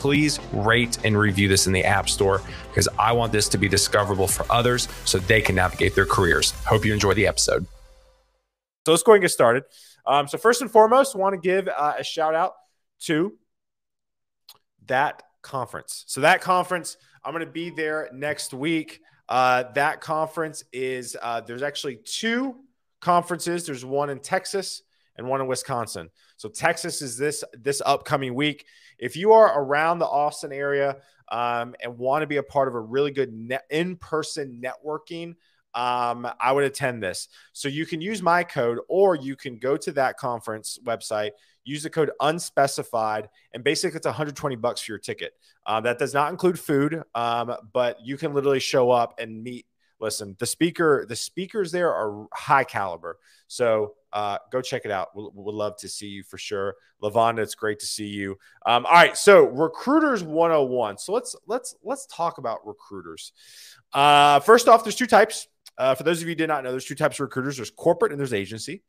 please rate and review this in the App Store because I want this to be discoverable for others so they can navigate their careers. Hope you enjoy the episode. So let's go and get started. Um, so first and foremost, want to give uh, a shout out to that conference. So that conference, I'm going to be there next week. Uh, that conference is uh, there's actually two conferences. There's one in Texas and one in Wisconsin. So Texas is this this upcoming week. If you are around the Austin area um, and want to be a part of a really good net, in-person networking, um, I would attend this. So you can use my code, or you can go to that conference website, use the code unspecified, and basically it's 120 bucks for your ticket. Uh, that does not include food, um, but you can literally show up and meet. Listen, the speaker, the speakers there are high caliber. So uh, go check it out. We'll, we'll love to see you for sure. Lavonda, it's great to see you. Um, all right, so recruiters 101. So let's let's let's talk about recruiters. Uh, first off, there's two types. Uh, for those of you who did not know, there's two types of recruiters. There's corporate and there's agency.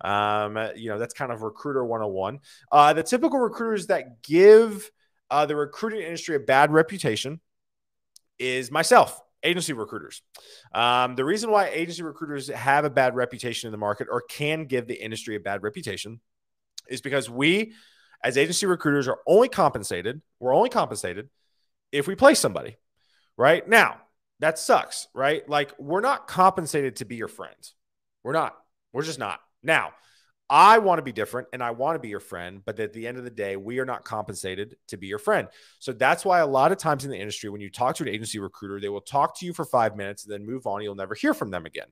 Um, you know, that's kind of recruiter 101. Uh, the typical recruiters that give uh, the recruiting industry a bad reputation is myself agency recruiters. Um, the reason why agency recruiters have a bad reputation in the market or can give the industry a bad reputation is because we, as agency recruiters, are only compensated. We're only compensated if we place somebody, right? Now, that sucks, right? Like, we're not compensated to be your friends. We're not. We're just not. Now, I want to be different and I want to be your friend, but at the end of the day, we are not compensated to be your friend. So that's why a lot of times in the industry, when you talk to an agency recruiter, they will talk to you for five minutes and then move on. You'll never hear from them again.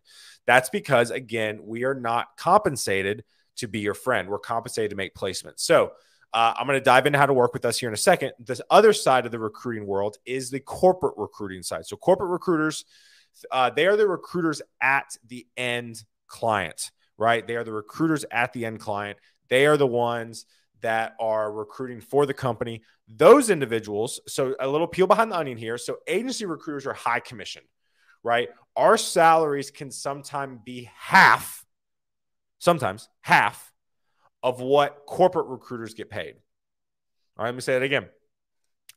That's because, again, we are not compensated to be your friend. We're compensated to make placements. So uh, I'm going to dive into how to work with us here in a second. This other side of the recruiting world is the corporate recruiting side. So corporate recruiters, uh, they are the recruiters at the end client right? They are the recruiters at the end client. They are the ones that are recruiting for the company. Those individuals, so a little peel behind the onion here. So agency recruiters are high commission, right? Our salaries can sometimes be half, sometimes half of what corporate recruiters get paid. All right, let me say it again.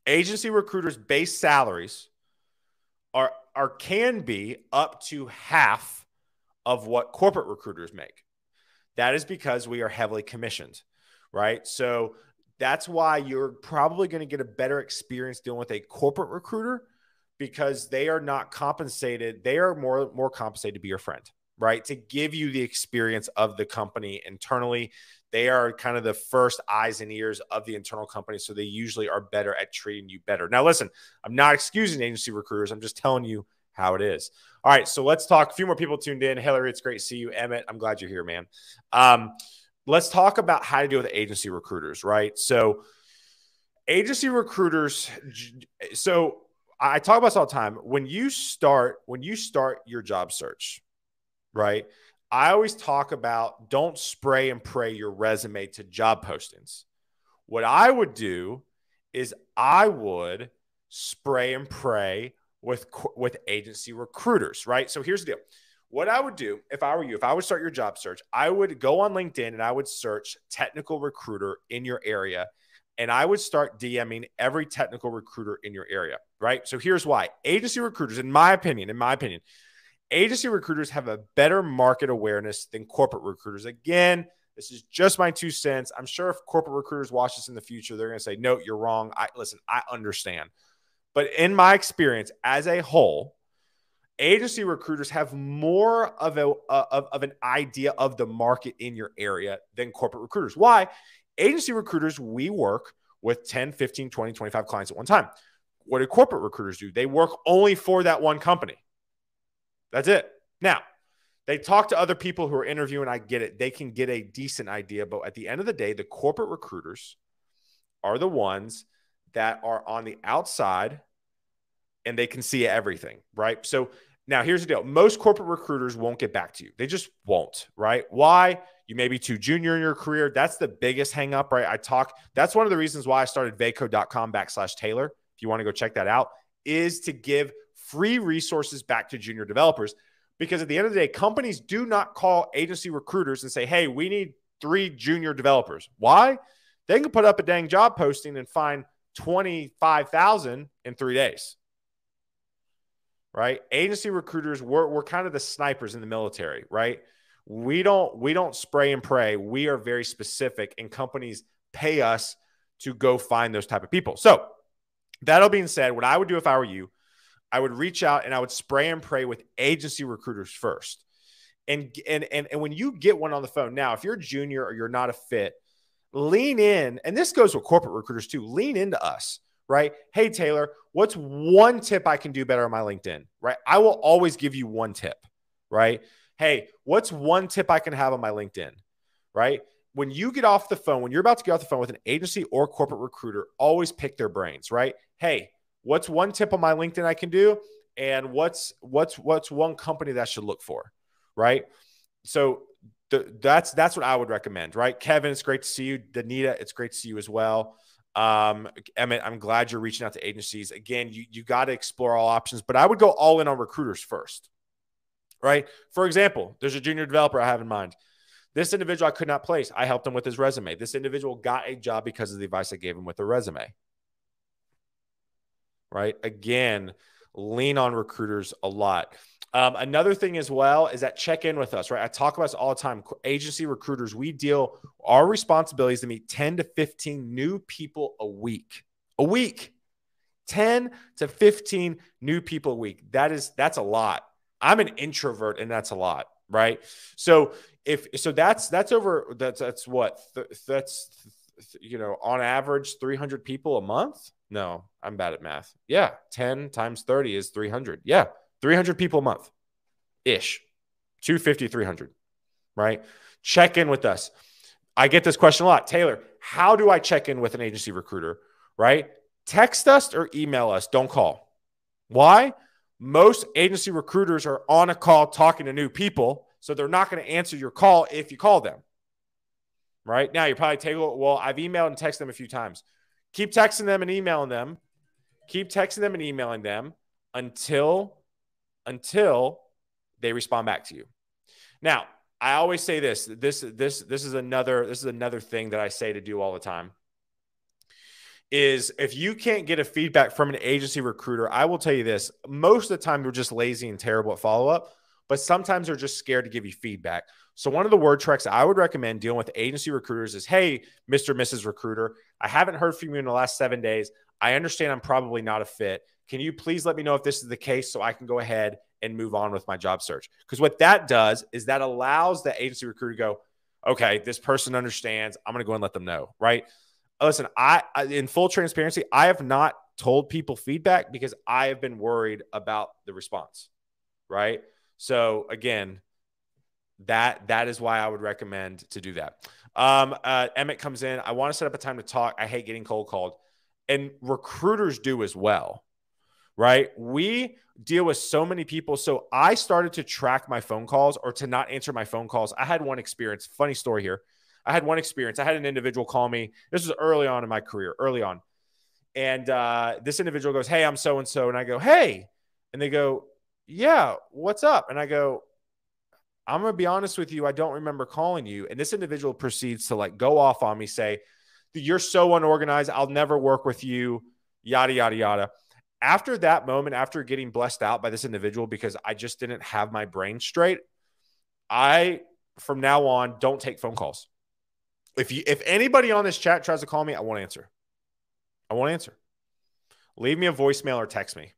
Agency recruiters' base salaries are, are can be up to half of what corporate recruiters make. That is because we are heavily commissioned, right? So that's why you're probably going to get a better experience dealing with a corporate recruiter because they are not compensated. They are more more compensated to be your friend, right? To give you the experience of the company internally. They are kind of the first eyes and ears of the internal company. So they usually are better at treating you better. Now, listen, I'm not excusing agency recruiters. I'm just telling you how it is. All right, so let's talk. A few more people tuned in. Hillary, it's great to see you. Emmett, I'm glad you're here, man. Um, let's talk about how to deal with agency recruiters, right? So, agency recruiters. So, I talk about this all the time. When you start, when you start your job search, right? I always talk about don't spray and pray your resume to job postings. What I would do is I would spray and pray with with agency recruiters, right? So here's the deal. What I would do if I were you, if I would start your job search, I would go on LinkedIn and I would search technical recruiter in your area and I would start DMing every technical recruiter in your area, right? So here's why. Agency recruiters in my opinion, in my opinion, agency recruiters have a better market awareness than corporate recruiters. Again, this is just my two cents. I'm sure if corporate recruiters watch this in the future, they're going to say, "No, you're wrong." I listen, I understand. But in my experience as a whole, agency recruiters have more of, a, uh, of, of an idea of the market in your area than corporate recruiters. Why? Agency recruiters, we work with 10, 15, 20, 25 clients at one time. What do corporate recruiters do? They work only for that one company. That's it. Now, they talk to other people who are interviewing. I get it. They can get a decent idea. But at the end of the day, the corporate recruiters are the ones that are on the outside and they can see everything, right? So now here's the deal most corporate recruiters won't get back to you, they just won't, right? Why? You may be too junior in your career. That's the biggest hang up, right? I talk, that's one of the reasons why I started vaco.com backslash Taylor. If you want to go check that out, is to give free resources back to junior developers. Because at the end of the day, companies do not call agency recruiters and say, hey, we need three junior developers. Why? They can put up a dang job posting and find 25,000 in three days. Right? Agency recruiters, we're, we're kind of the snipers in the military, right? We don't we don't spray and pray. We are very specific, and companies pay us to go find those type of people. So that all being said, what I would do if I were you, I would reach out and I would spray and pray with agency recruiters first. And and and, and when you get one on the phone, now if you're a junior or you're not a fit, lean in, and this goes with corporate recruiters too, lean into us, right? Hey, Taylor, what's one tip I can do better on my LinkedIn, right? I will always give you one tip, right? Hey, what's one tip I can have on my LinkedIn, right? When you get off the phone, when you're about to get off the phone with an agency or corporate recruiter, always pick their brains, right? Hey, what's one tip on my LinkedIn I can do? And what's what's what's one company that I should look for, right? So the, that's that's what I would recommend, right? Kevin, it's great to see you. Danita, it's great to see you as well. Um, Emmett, I'm glad you're reaching out to agencies. Again, you you got to explore all options, but I would go all in on recruiters first, right? For example, there's a junior developer I have in mind. This individual I could not place. I helped him with his resume. This individual got a job because of the advice I gave him with the resume. Right? Again, lean on recruiters a lot. Um, another thing as well is that check in with us, right? I talk about this all the time. Agency recruiters, we deal, our responsibility is to meet 10 to 15 new people a week. A week. 10 to 15 new people a week. That is, that's a lot. I'm an introvert and that's a lot, right? So if, so that's, that's over, that's, that's what, that's, you know, on average, 300 people a month. No, I'm bad at math. Yeah. 10 times 30 is 300. Yeah. 300 people a month ish, 250, 300, right? Check in with us. I get this question a lot. Taylor, how do I check in with an agency recruiter, right? Text us or email us. Don't call. Why? Most agency recruiters are on a call talking to new people, so they're not going to answer your call if you call them. Right now, you're probably taking, well, I've emailed and texted them a few times. Keep texting them and emailing them. Keep texting them and emailing them until until they respond back to you. Now, I always say this. This this this is another this is another thing that I say to do all the time. Is if you can't get a feedback from an agency recruiter, I will tell you this. Most of the time, they're just lazy and terrible at follow up, but sometimes they're just scared to give you feedback. So, one of the word tracks I would recommend dealing with agency recruiters is Hey, Mr. Mrs. Recruiter, I haven't heard from you in the last seven days. I understand I'm probably not a fit. Can you please let me know if this is the case so I can go ahead and move on with my job search? Because what that does is that allows the agency recruiter to go, okay, this person understands. I'm going to go and let them know, right? Listen, I, in full transparency, I have not told people feedback because I have been worried about the response, right? So again, that that is why I would recommend to do that. Um, uh, Emmett comes in. I want to set up a time to talk. I hate getting cold called, and recruiters do as well right? We deal with so many people. So I started to track my phone calls or to not answer my phone calls. I had one experience, funny story here. I had one experience. I had an individual call me. This was early on in my career, early on. And uh, this individual goes, Hey, I'm so and so. And I go, Hey. And they go, Yeah, what's up? And I go, I'm going to be honest with you. I don't remember calling you. And this individual proceeds to like go off on me, say, You're so unorganized. I'll never work with you, yada, yada, yada after that moment, after getting blessed out by this individual because I just didn't have my brain straight, I from now on don't take phone calls. If you if anybody on this chat tries to call me, I won't answer. I won't answer. Leave me a voicemail or text me,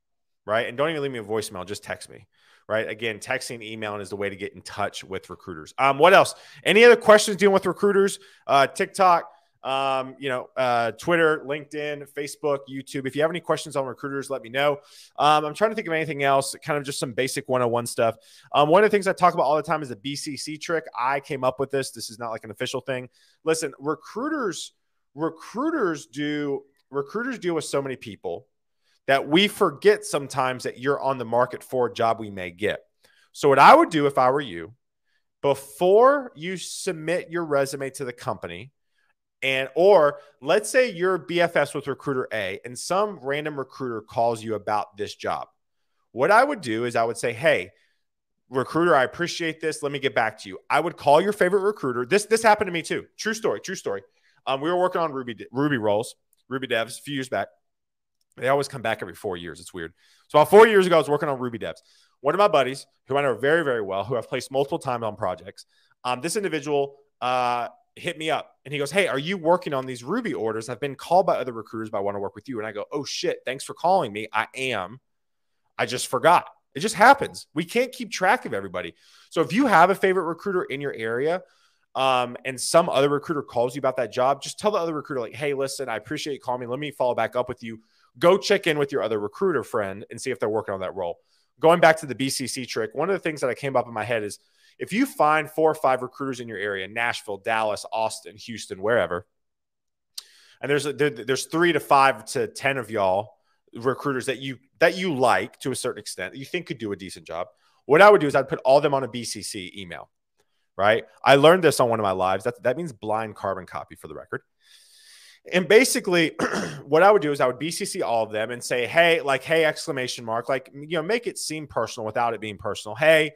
right? And don't even leave me a voicemail, just text me. Right. Again, texting, emailing is the way to get in touch with recruiters. Um, what else? Any other questions dealing with recruiters? Uh, TikTok, um, you know, uh, Twitter, LinkedIn, Facebook, YouTube. If you have any questions on recruiters, let me know. Um, I'm trying to think of anything else, kind of just some basic 101 stuff. Um, one of the things I talk about all the time is the BCC trick. I came up with this. This is not like an official thing. Listen, recruiters, recruiters do recruiters deal with so many people that we forget sometimes that you're on the market for a job we may get. So what I would do if I were you, before you submit your resume to the company, and or let's say you're BFS with recruiter A and some random recruiter calls you about this job. What I would do is I would say, "Hey, recruiter, I appreciate this. Let me get back to you." I would call your favorite recruiter. This this happened to me too. True story, true story. Um, we were working on Ruby Ruby roles, Ruby devs a few years back. They always come back every 4 years. It's weird. So about 4 years ago I was working on Ruby devs. One of my buddies, who I know very very well, who I've placed multiple times on projects, um, this individual uh, hit me up and he goes, Hey, are you working on these Ruby orders? I've been called by other recruiters, but I want to work with you. And I go, Oh shit, thanks for calling me. I am. I just forgot. It just happens. We can't keep track of everybody. So if you have a favorite recruiter in your area, um, and some other recruiter calls you about that job, just tell the other recruiter, like, hey, listen, I appreciate you calling me. Let me follow back up with you. Go check in with your other recruiter friend and see if they're working on that role. Going back to the BCC trick, one of the things that I came up in my head is if you find four or five recruiters in your area, Nashville, Dallas, Austin, Houston, wherever, and there's a, there, there's three to five to ten of y'all recruiters that you that you like to a certain extent that you think could do a decent job. What I would do is I'd put all them on a BCC email. Right. I learned this on one of my lives. That that means blind carbon copy for the record. And basically, what I would do is I would BCC all of them and say, "Hey, like, hey!" Exclamation mark, like, you know, make it seem personal without it being personal. Hey,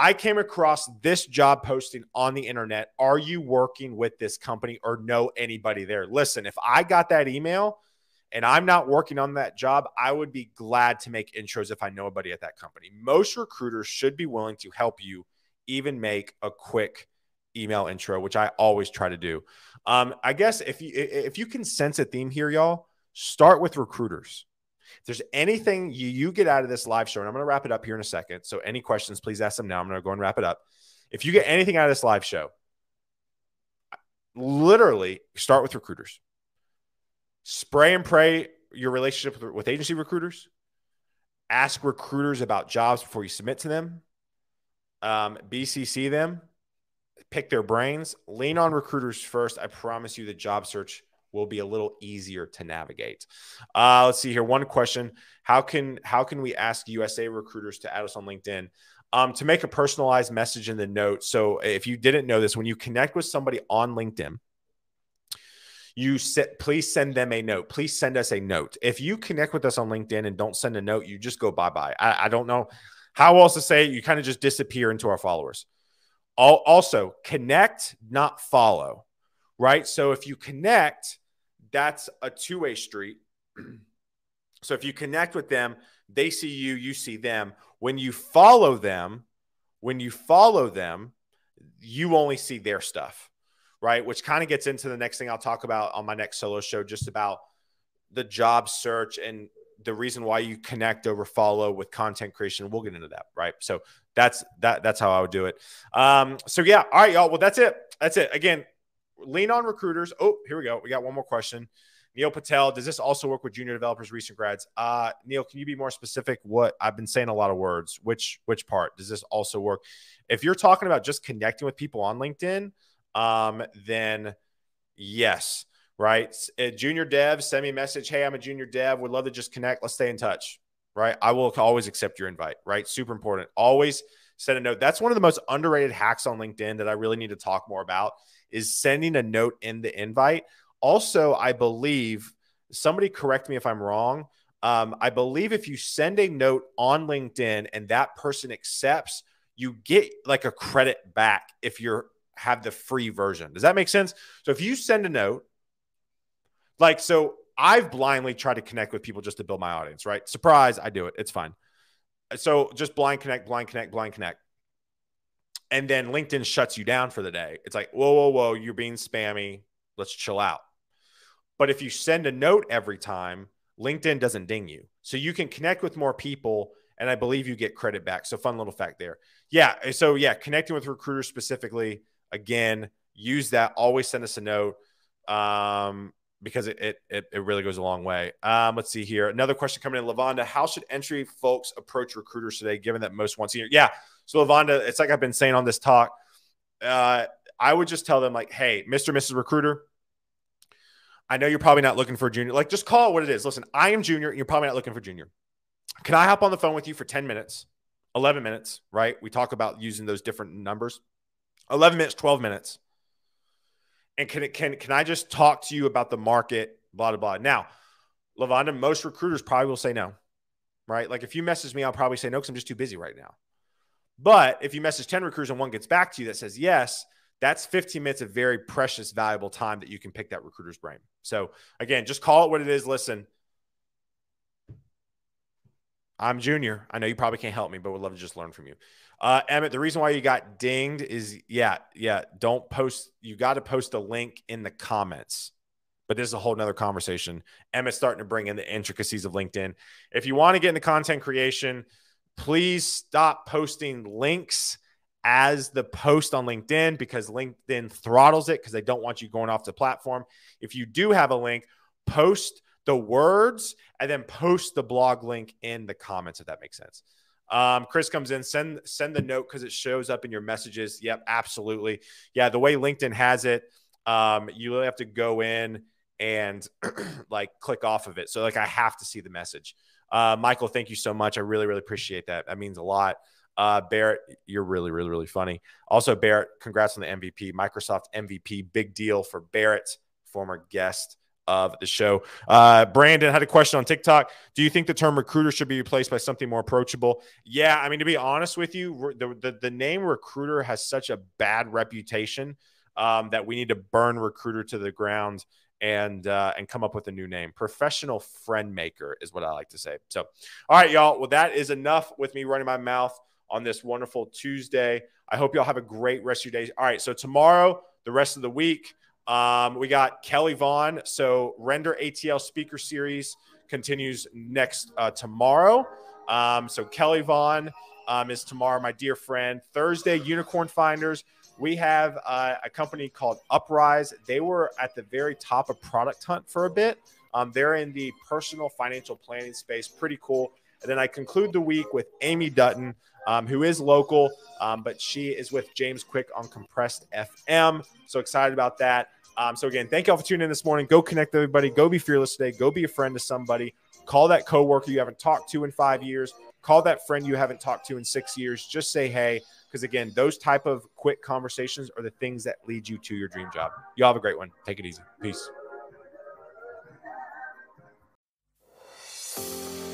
I came across this job posting on the internet. Are you working with this company or know anybody there? Listen, if I got that email and I'm not working on that job, I would be glad to make intros if I know anybody at that company. Most recruiters should be willing to help you even make a quick email intro, which I always try to do. Um, I guess if you if you can sense a theme here, y'all, start with recruiters. If there's anything you, you get out of this live show, and I'm going to wrap it up here in a second. So any questions, please ask them now. I'm going to go and wrap it up. If you get anything out of this live show, literally start with recruiters. Spray and pray your relationship with, with agency recruiters. Ask recruiters about jobs before you submit to them. Um, BCC them. Pick their brains. Lean on recruiters first. I promise you the job search will be a little easier to navigate. Uh, let's see here. One question: How can how can we ask USA recruiters to add us on LinkedIn? Um, to make a personalized message in the note. So if you didn't know this, when you connect with somebody on LinkedIn, you set, please send them a note. Please send us a note. If you connect with us on LinkedIn and don't send a note, you just go bye bye. I, I don't know how else to say it. You kind of just disappear into our followers. Also, connect, not follow right? So if you connect, that's a two way street. so if you connect with them, they see you, you see them. When you follow them, when you follow them, you only see their stuff, right? Which kind of gets into the next thing I'll talk about on my next solo show, just about the job search and the reason why you connect over follow with content creation. We'll get into that, right? So that's that. That's how I would do it. Um, so yeah, all right, y'all. Well, that's it. That's it. Again, lean on recruiters. Oh, here we go. We got one more question. Neil Patel, does this also work with junior developers, recent grads? Uh, Neil, can you be more specific? What I've been saying a lot of words. Which which part does this also work? If you're talking about just connecting with people on LinkedIn, um, then yes, right. Uh, junior dev, send me a message. Hey, I'm a junior dev. Would love to just connect. Let's stay in touch. Right. I will always accept your invite. Right. Super important. Always send a note. That's one of the most underrated hacks on LinkedIn that I really need to talk more about is sending a note in the invite. Also, I believe somebody correct me if I'm wrong. Um, I believe if you send a note on LinkedIn and that person accepts, you get like a credit back if you're have the free version. Does that make sense? So if you send a note, like so I've blindly tried to connect with people just to build my audience, right? Surprise, I do it. It's fine. So just blind connect, blind connect, blind connect and then LinkedIn shuts you down for the day. It's like, whoa, whoa, whoa, you're being spammy. Let's chill out. But if you send a note every time, LinkedIn doesn't ding you. So you can connect with more people. And I believe you get credit back. So, fun little fact there. Yeah. So, yeah, connecting with recruiters specifically, again, use that. Always send us a note. um, because it, it, it it really goes a long way. Um, let's see here. Another question coming in, Lavonda. How should entry folks approach recruiters today, given that most want senior? Yeah. So Lavonda, it's like I've been saying on this talk. Uh, I would just tell them like, hey, Mr. Mrs. Recruiter, I know you're probably not looking for a junior. Like, just call it what it is. Listen, I am junior. You're probably not looking for junior. Can I hop on the phone with you for 10 minutes, 11 minutes, right? We talk about using those different numbers 11 minutes, 12 minutes. And can, it, can, can I just talk to you about the market, blah, blah, blah. Now, Lavonda, most recruiters probably will say no, right? Like if you message me, I'll probably say no because I'm just too busy right now. But if you message 10 recruiters and one gets back to you that says yes, that's 15 minutes of very precious, valuable time that you can pick that recruiter's brain. So again, just call it what it is. Listen, I'm junior. I know you probably can't help me, but would love to just learn from you. Uh, Emmett, the reason why you got dinged is yeah, yeah. Don't post. You got to post a link in the comments. But this is a whole nother conversation. Emmett's starting to bring in the intricacies of LinkedIn. If you want to get into content creation, please stop posting links as the post on LinkedIn because LinkedIn throttles it because they don't want you going off the platform. If you do have a link, post the words and then post the blog link in the comments if that makes sense. Um, Chris comes in, send send the note because it shows up in your messages. Yep, absolutely. Yeah, the way LinkedIn has it, um, you really have to go in and like click off of it. So like I have to see the message. Uh, Michael, thank you so much. I really, really appreciate that. That means a lot. Uh, Barrett, you're really, really, really funny. Also, Barrett, congrats on the MVP. Microsoft MVP, big deal for Barrett, former guest of the show. Uh, Brandon had a question on TikTok. Do you think the term recruiter should be replaced by something more approachable? Yeah, I mean, to be honest with you, the, the, the name recruiter has such a bad reputation um, that we need to burn recruiter to the ground and uh, and come up with a new name. Professional friend maker is what I like to say. So, all right, y'all. Well, that is enough with me running my mouth on this wonderful Tuesday. I hope y'all have a great rest of your day. All right, so tomorrow, the rest of the week, um, we got Kelly Vaughn. So Render ATL Speaker Series continues next uh, tomorrow. Um, so Kelly Vaughn um, is tomorrow, my dear friend. Thursday, Unicorn Finders. We have uh, a company called Uprise. They were at the very top of Product Hunt for a bit. Um, they're in the personal financial planning space. Pretty cool. And then I conclude the week with Amy Dutton, um, who is local, um, but she is with James Quick on Compressed FM. So excited about that. Um, so again, thank y'all for tuning in this morning. Go connect everybody. Go be fearless today. Go be a friend to somebody. Call that coworker you haven't talked to in five years. Call that friend you haven't talked to in six years. Just say hey, because again, those type of quick conversations are the things that lead you to your dream job. Y'all have a great one. Take it easy. Peace.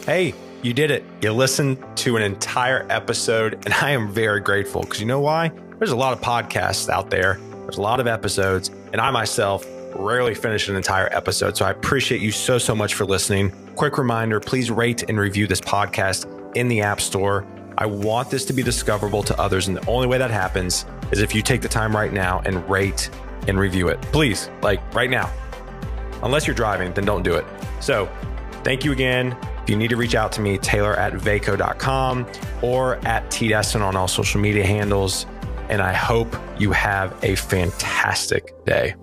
Hey, you did it. You listened to an entire episode, and I am very grateful because you know why? There's a lot of podcasts out there, there's a lot of episodes, and I myself rarely finish an entire episode. So I appreciate you so, so much for listening. Quick reminder please rate and review this podcast in the App Store. I want this to be discoverable to others. And the only way that happens is if you take the time right now and rate and review it. Please, like right now. Unless you're driving, then don't do it. So thank you again. If you need to reach out to me, Taylor at vaco.com or at TDesseyn on all social media handles. And I hope you have a fantastic day.